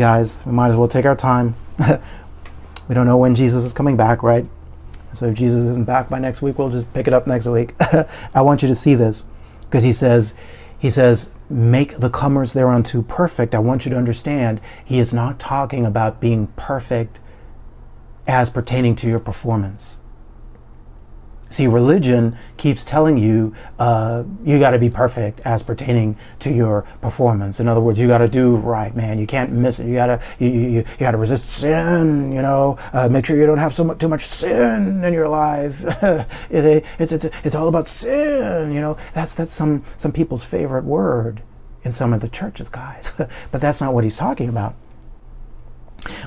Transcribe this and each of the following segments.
Guys, we might as well take our time. we don't know when Jesus is coming back, right? So if Jesus isn't back by next week, we'll just pick it up next week. I want you to see this because he says, he says, make the comers thereunto perfect. I want you to understand he is not talking about being perfect as pertaining to your performance. See, religion keeps telling you uh, you got to be perfect as pertaining to your performance. In other words, you got to do right, man. You can't miss it. You gotta you, you, you got to resist sin. You know, uh, make sure you don't have so much too much sin in your life. it's, it's it's all about sin. You know, that's that's some some people's favorite word in some of the churches, guys. but that's not what he's talking about.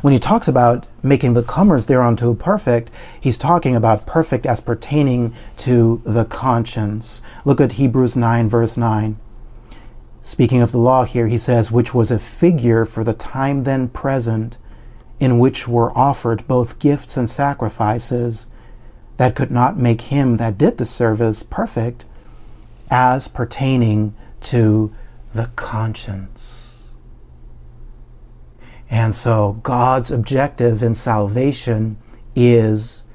When he talks about making the comers thereunto perfect, he's talking about perfect as pertaining to the conscience. Look at Hebrews 9, verse 9. Speaking of the law here, he says, which was a figure for the time then present, in which were offered both gifts and sacrifices, that could not make him that did the service perfect, as pertaining to the conscience. And so God's objective in salvation is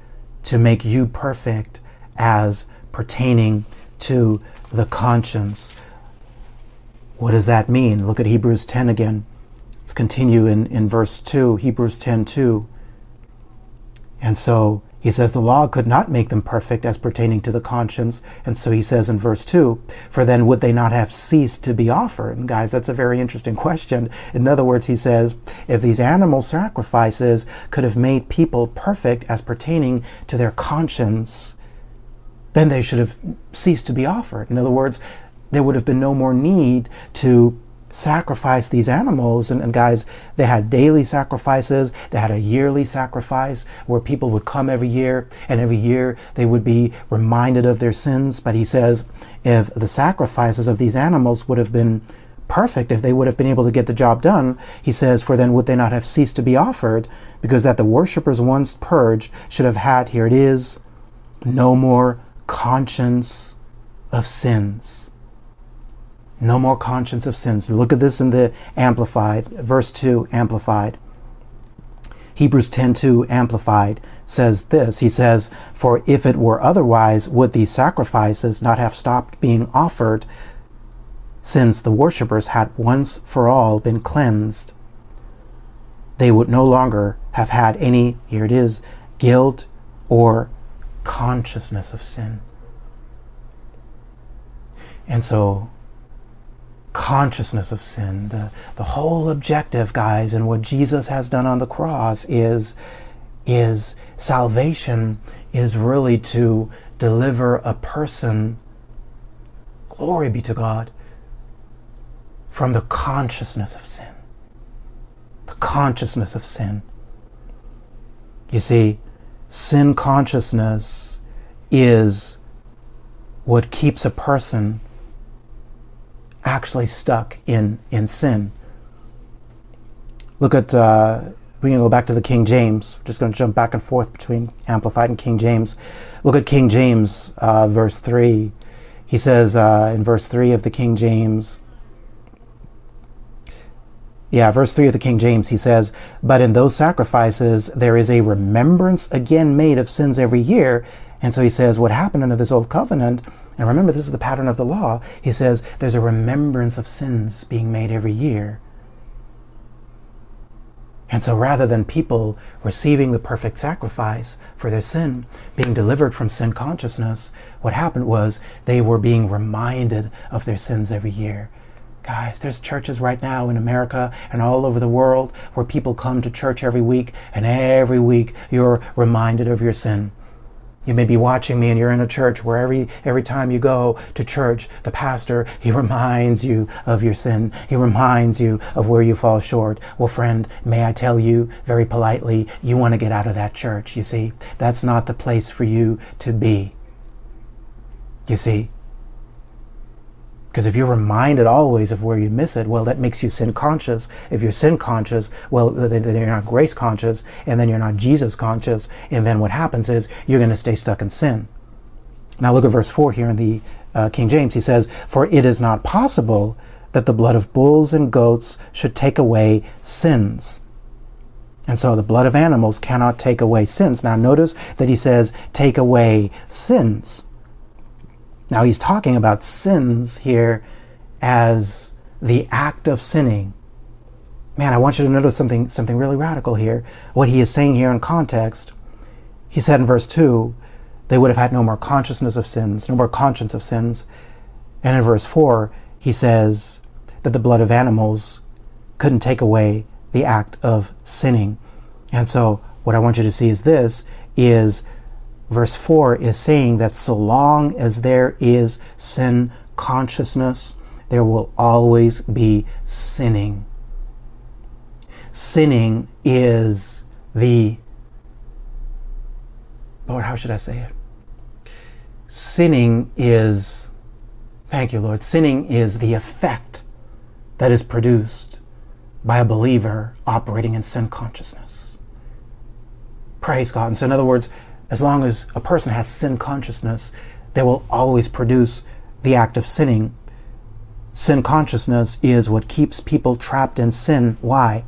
to make you perfect as pertaining to the conscience. What does that mean? Look at Hebrews 10 again. Let's continue in, in verse 2, Hebrews 10 2. And so he says the law could not make them perfect as pertaining to the conscience. And so he says in verse 2, for then would they not have ceased to be offered? And guys, that's a very interesting question. In other words, he says, if these animal sacrifices could have made people perfect as pertaining to their conscience, then they should have ceased to be offered. In other words, there would have been no more need to sacrifice these animals. And, and, guys they had daily sacrifices. They had a yearly sacrifice where people would come every year and every year they would be reminded of their sins. But he says if the sacrifices of these animals would have been perfect if they would have been able to get the job done he says for then would they not have ceased to be offered because that the worshippers once purged should have had here it is no more conscience of sins no more conscience of sins. Look at this in the Amplified, verse 2, Amplified. Hebrews 10:2 amplified says this. He says, "For if it were otherwise, would these sacrifices not have stopped being offered, since the worshippers had once for all been cleansed? They would no longer have had any, here it is, guilt or consciousness of sin." And so consciousness of sin. The, the whole objective, guys, and what Jesus has done on the cross is, is salvation is really to deliver a person, glory be to God, from the consciousness of sin. The consciousness of sin. You see, sin consciousness is what keeps a person actually stuck in, in sin. Look at, uh, we can go back to the King James. We're just going to jump back and forth between Amplified and King James. Look at King James, uh, verse 3. He says uh, in verse 3 of the King James, yeah, verse 3 of the King James, he says, But in those sacrifices there is a remembrance again made of sins every year. And so he says, What happened under this old covenant and remember, this is the pattern of the law. He says there's a remembrance of sins being made every year. And so rather than people receiving the perfect sacrifice for their sin, being delivered from sin consciousness, what happened was they were being reminded of their sins every year. Guys, there's churches right now in America and all over the world where people come to church every week, and every week you're reminded of your sin. You may be watching me and you're in a church where every, every time you go to church, the pastor, he reminds you of your sin. He reminds you of where you fall short. Well, friend, may I tell you very politely, you want to get out of that church, you see? That's not the place for you to be. You see? Because if you're reminded always of where you miss it, well, that makes you sin conscious. If you're sin conscious, well, then you're not grace conscious, and then you're not Jesus conscious, and then what happens is you're going to stay stuck in sin. Now look at verse 4 here in the uh, King James. He says, For it is not possible that the blood of bulls and goats should take away sins. And so the blood of animals cannot take away sins. Now notice that he says, take away sins. Now he's talking about sins here as the act of sinning. Man, I want you to notice something something really radical here. What he is saying here in context, he said in verse 2, they would have had no more consciousness of sins, no more conscience of sins. And in verse 4, he says that the blood of animals couldn't take away the act of sinning. And so what I want you to see is this is verse 4 is saying that so long as there is sin consciousness, there will always be sinning. Sinning is the, Lord, how should I say it? Sinning is, thank you, Lord, sinning is the effect that is produced by a believer operating in sin consciousness. Praise God. And so, in other words, as long as a person has sin consciousness, they will always produce the act of sinning. Sin consciousness is what keeps people trapped in sin. Why?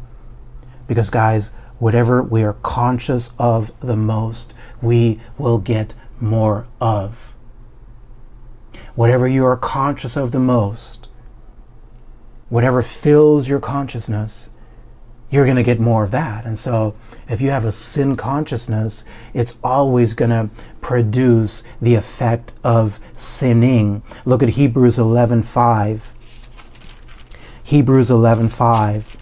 Because, guys, whatever we are conscious of the most, we will get more of. Whatever you are conscious of the most, whatever fills your consciousness, you're going to get more of that. And so, if you have a sin consciousness, it's always going to produce the effect of sinning. Look at Hebrews 11:5. Hebrews 11:5.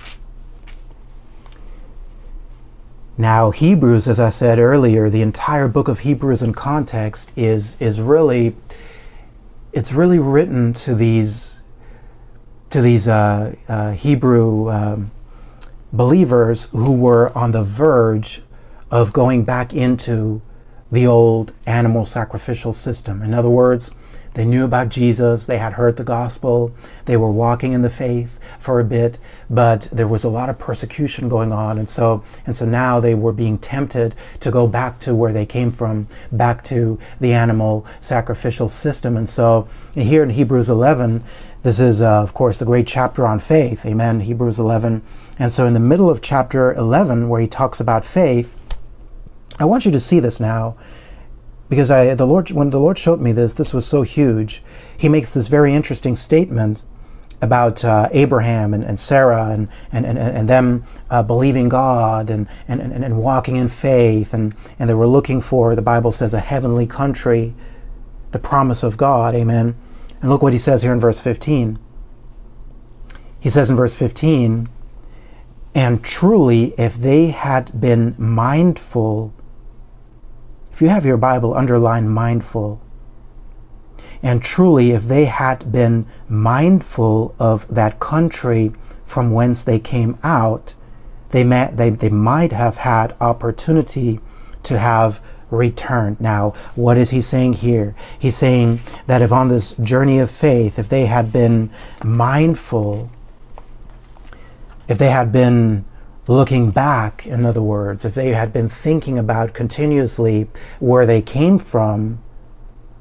Now, Hebrews, as I said earlier, the entire book of Hebrews in context is is really it's really written to these to these uh, uh, Hebrew um, believers who were on the verge of going back into the old animal sacrificial system. In other words, they knew about Jesus, they had heard the gospel, they were walking in the faith for a bit, but there was a lot of persecution going on and so and so now they were being tempted to go back to where they came from, back to the animal sacrificial system. And so here in Hebrews 11, this is uh, of course the great chapter on faith. Amen. Hebrews 11 and so, in the middle of chapter 11, where he talks about faith, I want you to see this now, because I, the Lord, when the Lord showed me this, this was so huge. He makes this very interesting statement about uh, Abraham and, and Sarah and, and, and, and them uh, believing God and, and, and, and walking in faith, and, and they were looking for, the Bible says, a heavenly country, the promise of God. Amen. And look what he says here in verse 15. He says in verse 15, and truly, if they had been mindful, if you have your Bible, underline mindful. And truly, if they had been mindful of that country from whence they came out, they, may, they, they might have had opportunity to have returned. Now, what is he saying here? He's saying that if on this journey of faith, if they had been mindful if they had been looking back, in other words, if they had been thinking about continuously where they came from,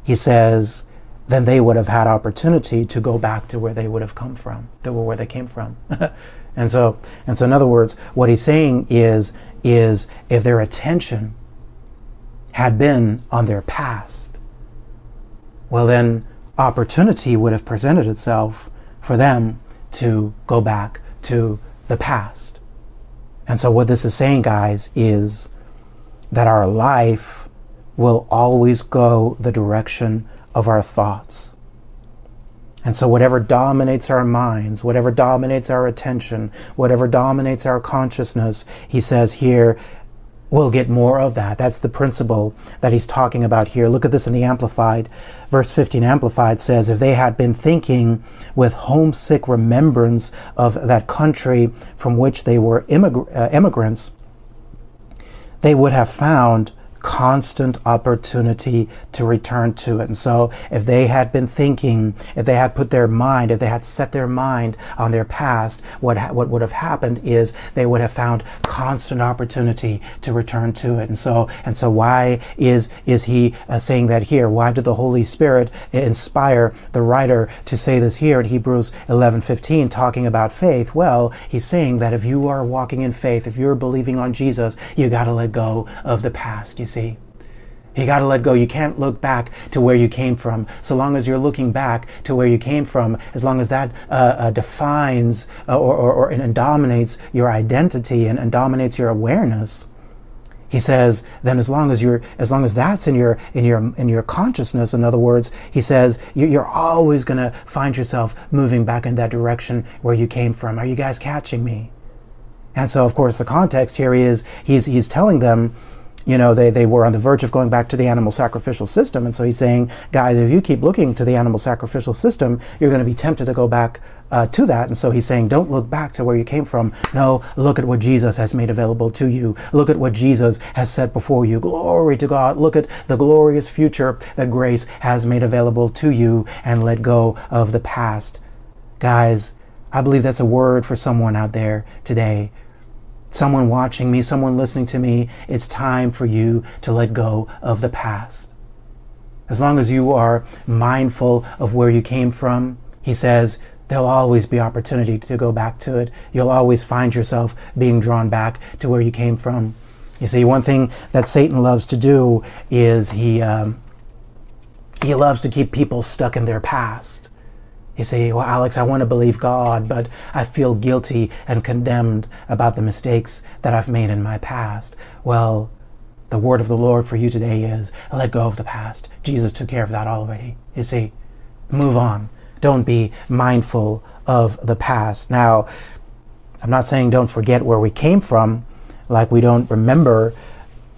he says, then they would have had opportunity to go back to where they would have come from, to where they came from. and so, and so, in other words, what he's saying is, is if their attention had been on their past, well, then opportunity would have presented itself for them to go back to the past. And so, what this is saying, guys, is that our life will always go the direction of our thoughts. And so, whatever dominates our minds, whatever dominates our attention, whatever dominates our consciousness, he says here, we'll get more of that. That's the principle that he's talking about here. Look at this in the Amplified. Verse 15 Amplified says, If they had been thinking with homesick remembrance of that country from which they were immig- uh, immigrants, they would have found constant opportunity to return to it. And so, if they had been thinking, if they had put their mind, if they had set their mind on their past, what ha- what would have happened is they would have found constant opportunity to return to it. And so, and so, why is is he uh, saying that here? Why did the Holy Spirit inspire the writer to say this here in Hebrews 11:15, talking about faith? Well, he's saying that if you are walking in faith, if you're believing on Jesus, you got to let go of the past. You see. You got to let go. You can't look back to where you came from. So long as you're looking back to where you came from, as long as that uh, uh, defines uh, or, or, and dominates your identity and, and dominates your awareness, he says, then as long as you're, as long as that's in your, in your, in your consciousness, in other words, he says, you're always going to find yourself moving back in that direction where you came from. Are you guys catching me? And so, of course, the context here is he's, he's telling them, you know, they, they were on the verge of going back to the animal sacrificial system. And so he's saying, guys, if you keep looking to the animal sacrificial system, you're going to be tempted to go back uh, to that. And so he's saying, don't look back to where you came from. No, look at what Jesus has made available to you. Look at what Jesus has set before you. Glory to God. Look at the glorious future that grace has made available to you and let go of the past. Guys, I believe that's a word for someone out there today someone watching me, someone listening to me, it's time for you to let go of the past. As long as you are mindful of where you came from, he says, there'll always be opportunity to go back to it. You'll always find yourself being drawn back to where you came from. You see, one thing that Satan loves to do is he um, he loves to keep people stuck in their past. You say, Well, Alex, I want to believe God, but I feel guilty and condemned about the mistakes that I've made in my past. Well, the word of the Lord for you today is let go of the past. Jesus took care of that already. You see, move on. Don't be mindful of the past. Now, I'm not saying don't forget where we came from, like we don't remember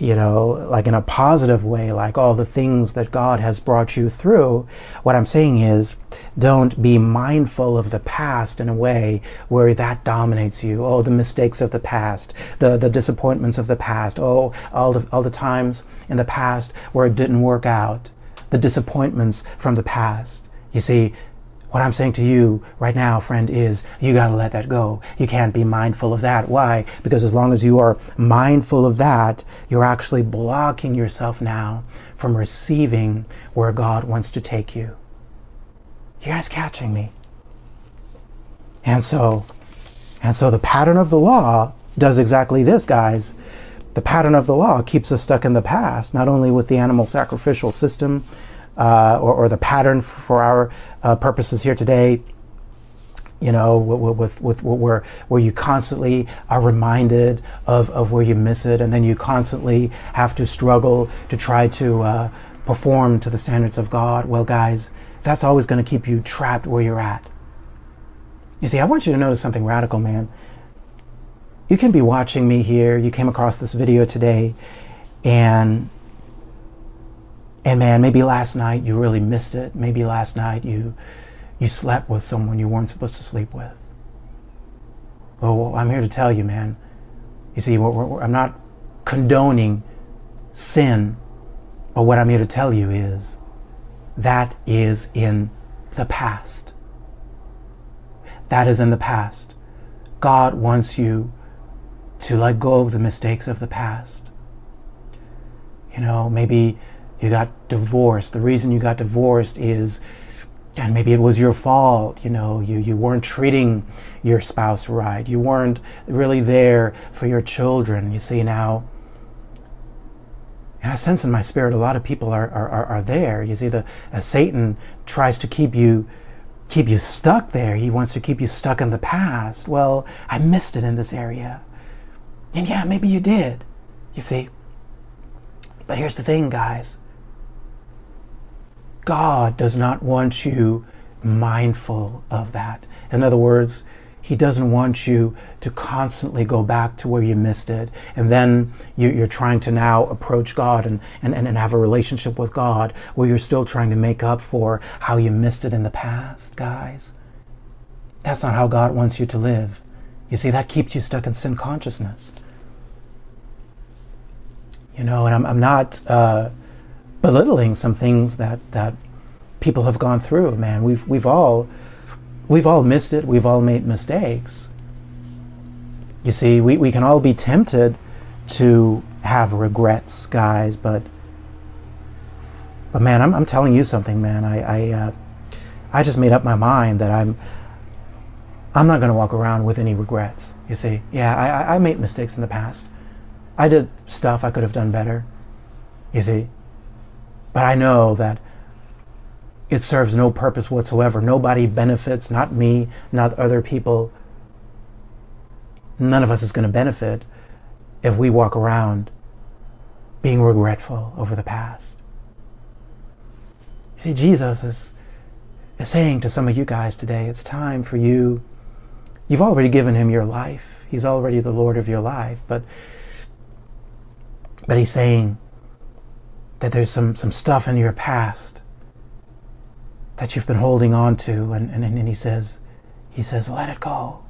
you know, like in a positive way, like all the things that God has brought you through. What I'm saying is, don't be mindful of the past in a way where that dominates you. Oh, the mistakes of the past, the, the disappointments of the past. Oh, all the, all the times in the past where it didn't work out, the disappointments from the past. You see, what I'm saying to you right now, friend, is you got to let that go. You can't be mindful of that. Why? Because as long as you are mindful of that, you're actually blocking yourself now from receiving where God wants to take you. You guys catching me? And so, and so the pattern of the law does exactly this, guys. The pattern of the law keeps us stuck in the past, not only with the animal sacrificial system, uh, or, or, the pattern for our uh, purposes here today, you know, with, with, with, where, where you constantly are reminded of, of where you miss it, and then you constantly have to struggle to try to uh, perform to the standards of God. Well, guys, that's always going to keep you trapped where you're at. You see, I want you to notice something radical, man. You can be watching me here, you came across this video today, and and man, maybe last night you really missed it. Maybe last night you you slept with someone you weren't supposed to sleep with. Well, I'm here to tell you, man. You see, we're, we're, I'm not condoning sin, but what I'm here to tell you is that is in the past. That is in the past. God wants you to let go of the mistakes of the past. You know, maybe you got divorced. The reason you got divorced is, and maybe it was your fault, you know, you, you weren't treating your spouse right. You weren't really there for your children. You see, now, and I sense in my spirit a lot of people are, are, are there. You see, the uh, Satan tries to keep you keep you stuck there. He wants to keep you stuck in the past. Well, I missed it in this area. And yeah, maybe you did. You see. But here's the thing, guys. God does not want you mindful of that. In other words, He doesn't want you to constantly go back to where you missed it. And then you're trying to now approach God and, and, and have a relationship with God where you're still trying to make up for how you missed it in the past, guys. That's not how God wants you to live. You see, that keeps you stuck in sin consciousness. You know, and I'm, I'm not uh, belittling some things that, that people have gone through, man. We've, we've all we've all missed it. We've all made mistakes. You see, we, we can all be tempted to have regrets, guys, but but man, I'm, I'm telling you something, man. I I, uh, I just made up my mind that I'm I'm not going to walk around with any regrets. You see, yeah, I, I made mistakes in the past. I did stuff I could have done better. You see, but I know that it serves no purpose whatsoever. Nobody benefits, not me, not other people. None of us is going to benefit if we walk around being regretful over the past. You see, Jesus is, is saying to some of you guys today, it's time for you. You've already given him your life. He's already the Lord of your life, but but he's saying that there's some, some stuff in your past that you've been holding on to. And, and, and he says, he says, let it go.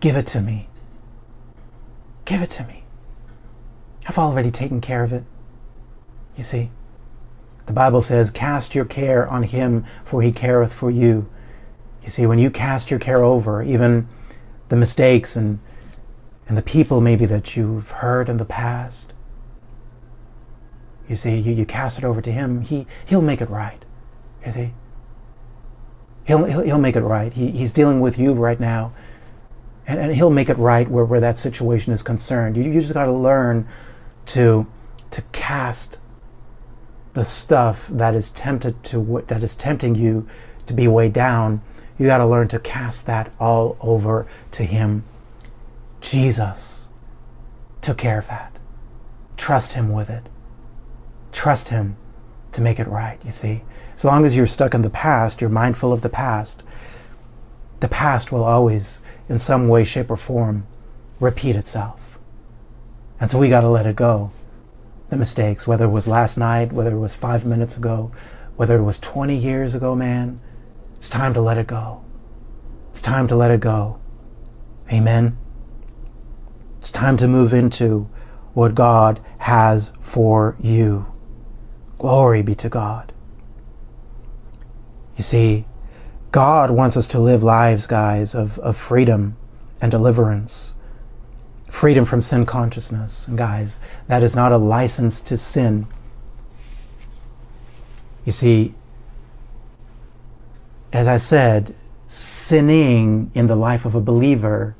Give it to me. Give it to me. I've already taken care of it. You see, the Bible says, Cast your care on him, for he careth for you. You see, when you cast your care over, even the mistakes and, and the people maybe that you've hurt in the past, you see, you, you cast it over to him, he, he'll make it right. Is he? He'll, he'll, he'll make it right. He, he's dealing with you right now. And, and he'll make it right where, where that situation is concerned. You, you just got to learn to, to cast the stuff that is tempted to that is tempting you to be weighed down. You got to learn to cast that all over to him. Jesus took care of that. Trust him with it. Trust him to make it right, you see. As long as you're stuck in the past, you're mindful of the past, the past will always, in some way, shape, or form, repeat itself. And so we got to let it go. The mistakes, whether it was last night, whether it was five minutes ago, whether it was 20 years ago, man, it's time to let it go. It's time to let it go. Amen. It's time to move into what God has for you. Glory be to God. You see, God wants us to live lives, guys, of, of freedom and deliverance. Freedom from sin consciousness. And guys, that is not a license to sin. You see, as I said, sinning in the life of a believer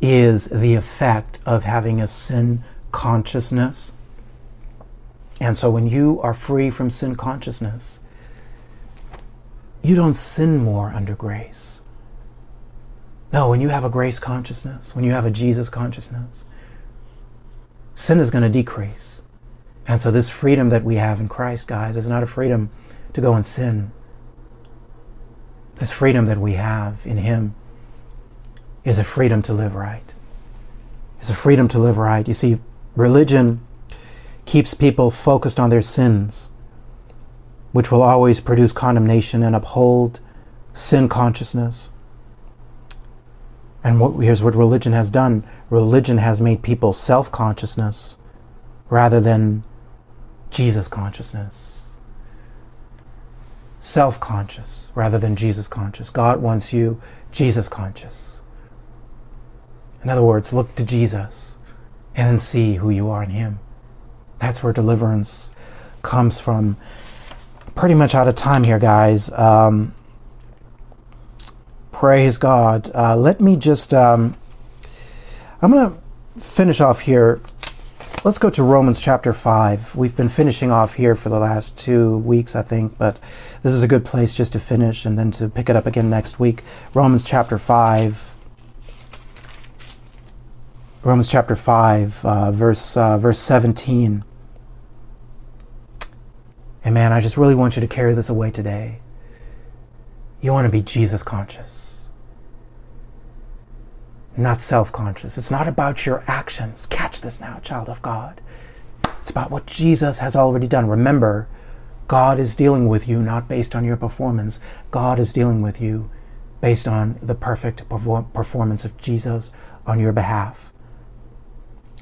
is the effect of having a sin consciousness. And so when you are free from sin consciousness, you don't sin more under grace. No, when you have a grace consciousness, when you have a Jesus consciousness, sin is going to decrease. And so, this freedom that we have in Christ, guys, is not a freedom to go and sin. This freedom that we have in Him is a freedom to live right. It's a freedom to live right. You see, religion keeps people focused on their sins which will always produce condemnation and uphold sin consciousness. And what, here's what religion has done religion has made people self consciousness rather than Jesus consciousness. Self conscious rather than Jesus conscious. God wants you Jesus conscious. In other words, look to Jesus and then see who you are in Him. That's where deliverance comes from pretty much out of time here, guys. Um, praise God. Uh, let me just, um, I'm going to finish off here. Let's go to Romans chapter 5. We've been finishing off here for the last two weeks, I think, but this is a good place just to finish and then to pick it up again next week. Romans chapter 5. Romans chapter 5, uh, verse, uh, verse 17. And man, I just really want you to carry this away today. You want to be Jesus conscious. not self conscious. It's not about your actions. Catch this now, child of God. It's about what Jesus has already done. Remember, God is dealing with you not based on your performance. God is dealing with you based on the perfect performance of Jesus on your behalf.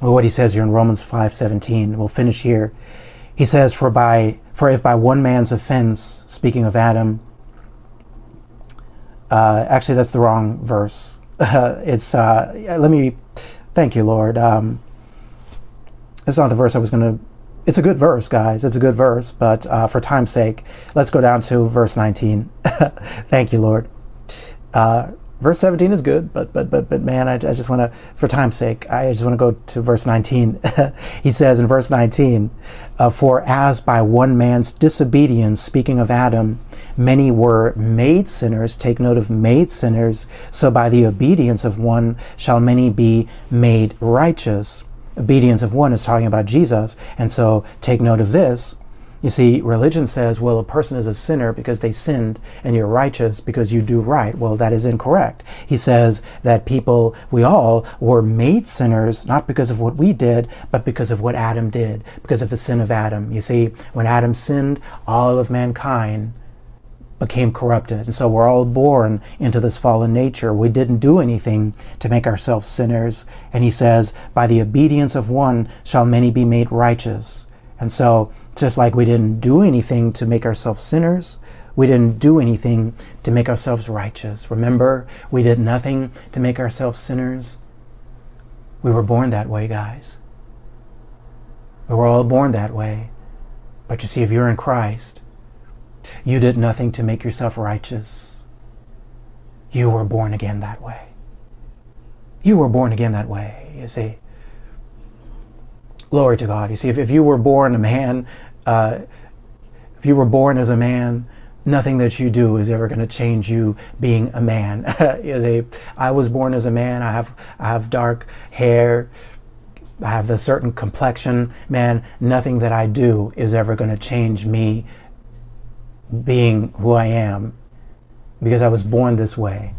What he says here in Romans 5:17, we'll finish here. He says, "For by for if by one man's offense, speaking of Adam, uh, actually that's the wrong verse. Uh, it's uh, let me thank you, Lord. Um, it's not the verse I was going to it's a good verse, guys. It's a good verse, but uh, for time's sake, let's go down to verse 19. Thank you, Lord. Verse 17 is good, but but but but man, I, I just want to, for time's sake, I just want to go to verse 19. he says in verse 19, uh, "For as by one man's disobedience, speaking of Adam, many were made sinners. Take note of made sinners. So by the obedience of one shall many be made righteous." obedience of one is talking about Jesus. And so take note of this. You see, religion says, well, a person is a sinner because they sinned, and you're righteous because you do right. Well, that is incorrect. He says that people, we all, were made sinners, not because of what we did, but because of what Adam did, because of the sin of Adam. You see, when Adam sinned, all of mankind became corrupted. And so we're all born into this fallen nature. We didn't do anything to make ourselves sinners. And he says, By the obedience of one shall many be made righteous. And so, just like we didn't do anything to make ourselves sinners, we didn't do anything to make ourselves righteous. Remember, we did nothing to make ourselves sinners. We were born that way, guys. We were all born that way. But you see, if you're in Christ, you did nothing to make yourself righteous. You were born again that way. You were born again that way, you see. Glory to God. You see, if, if you were born a man, uh, if you were born as a man, nothing that you do is ever going to change you being a man. I was born as a man. I have I have dark hair. I have a certain complexion. Man, nothing that I do is ever going to change me being who I am because I was born this way.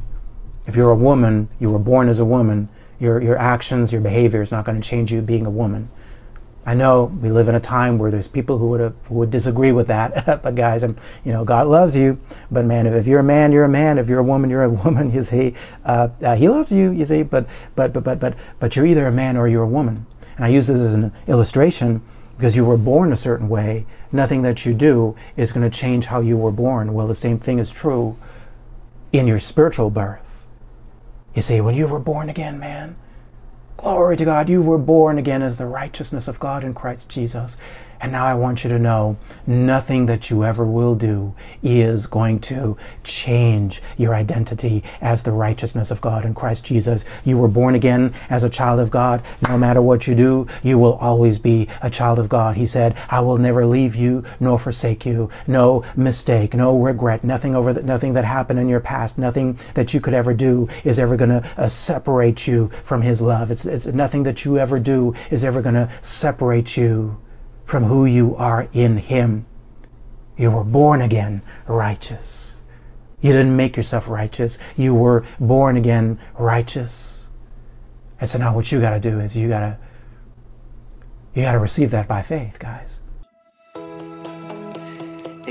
If you're a woman, you were born as a woman, your, your actions, your behavior is not going to change you being a woman. I know we live in a time where there's people who would have, who would disagree with that, but guys, I'm, you know, God loves you. But man, if, if you're a man, you're a man. If you're a woman, you're a woman. You see, uh, uh, He loves you. You see, but but but but but but you're either a man or you're a woman. And I use this as an illustration because you were born a certain way, nothing that you do is going to change how you were born. Well, the same thing is true in your spiritual birth. You see, when you were born again, man, glory to God, you were born again as the righteousness of God in Christ Jesus. And now I want you to know nothing that you ever will do is going to change your identity as the righteousness of God in Christ Jesus. You were born again as a child of God. No matter what you do, you will always be a child of God. He said, I will never leave you nor forsake you. No mistake, no regret, nothing over that, nothing that happened in your past, nothing that you could ever do is ever going to uh, separate you from His love. It's, it's nothing that you ever do is ever going to separate you from who you are in Him. You were born again righteous. You didn't make yourself righteous. You were born again righteous. And so now what you got to do is you got to you got to receive that by faith, guys.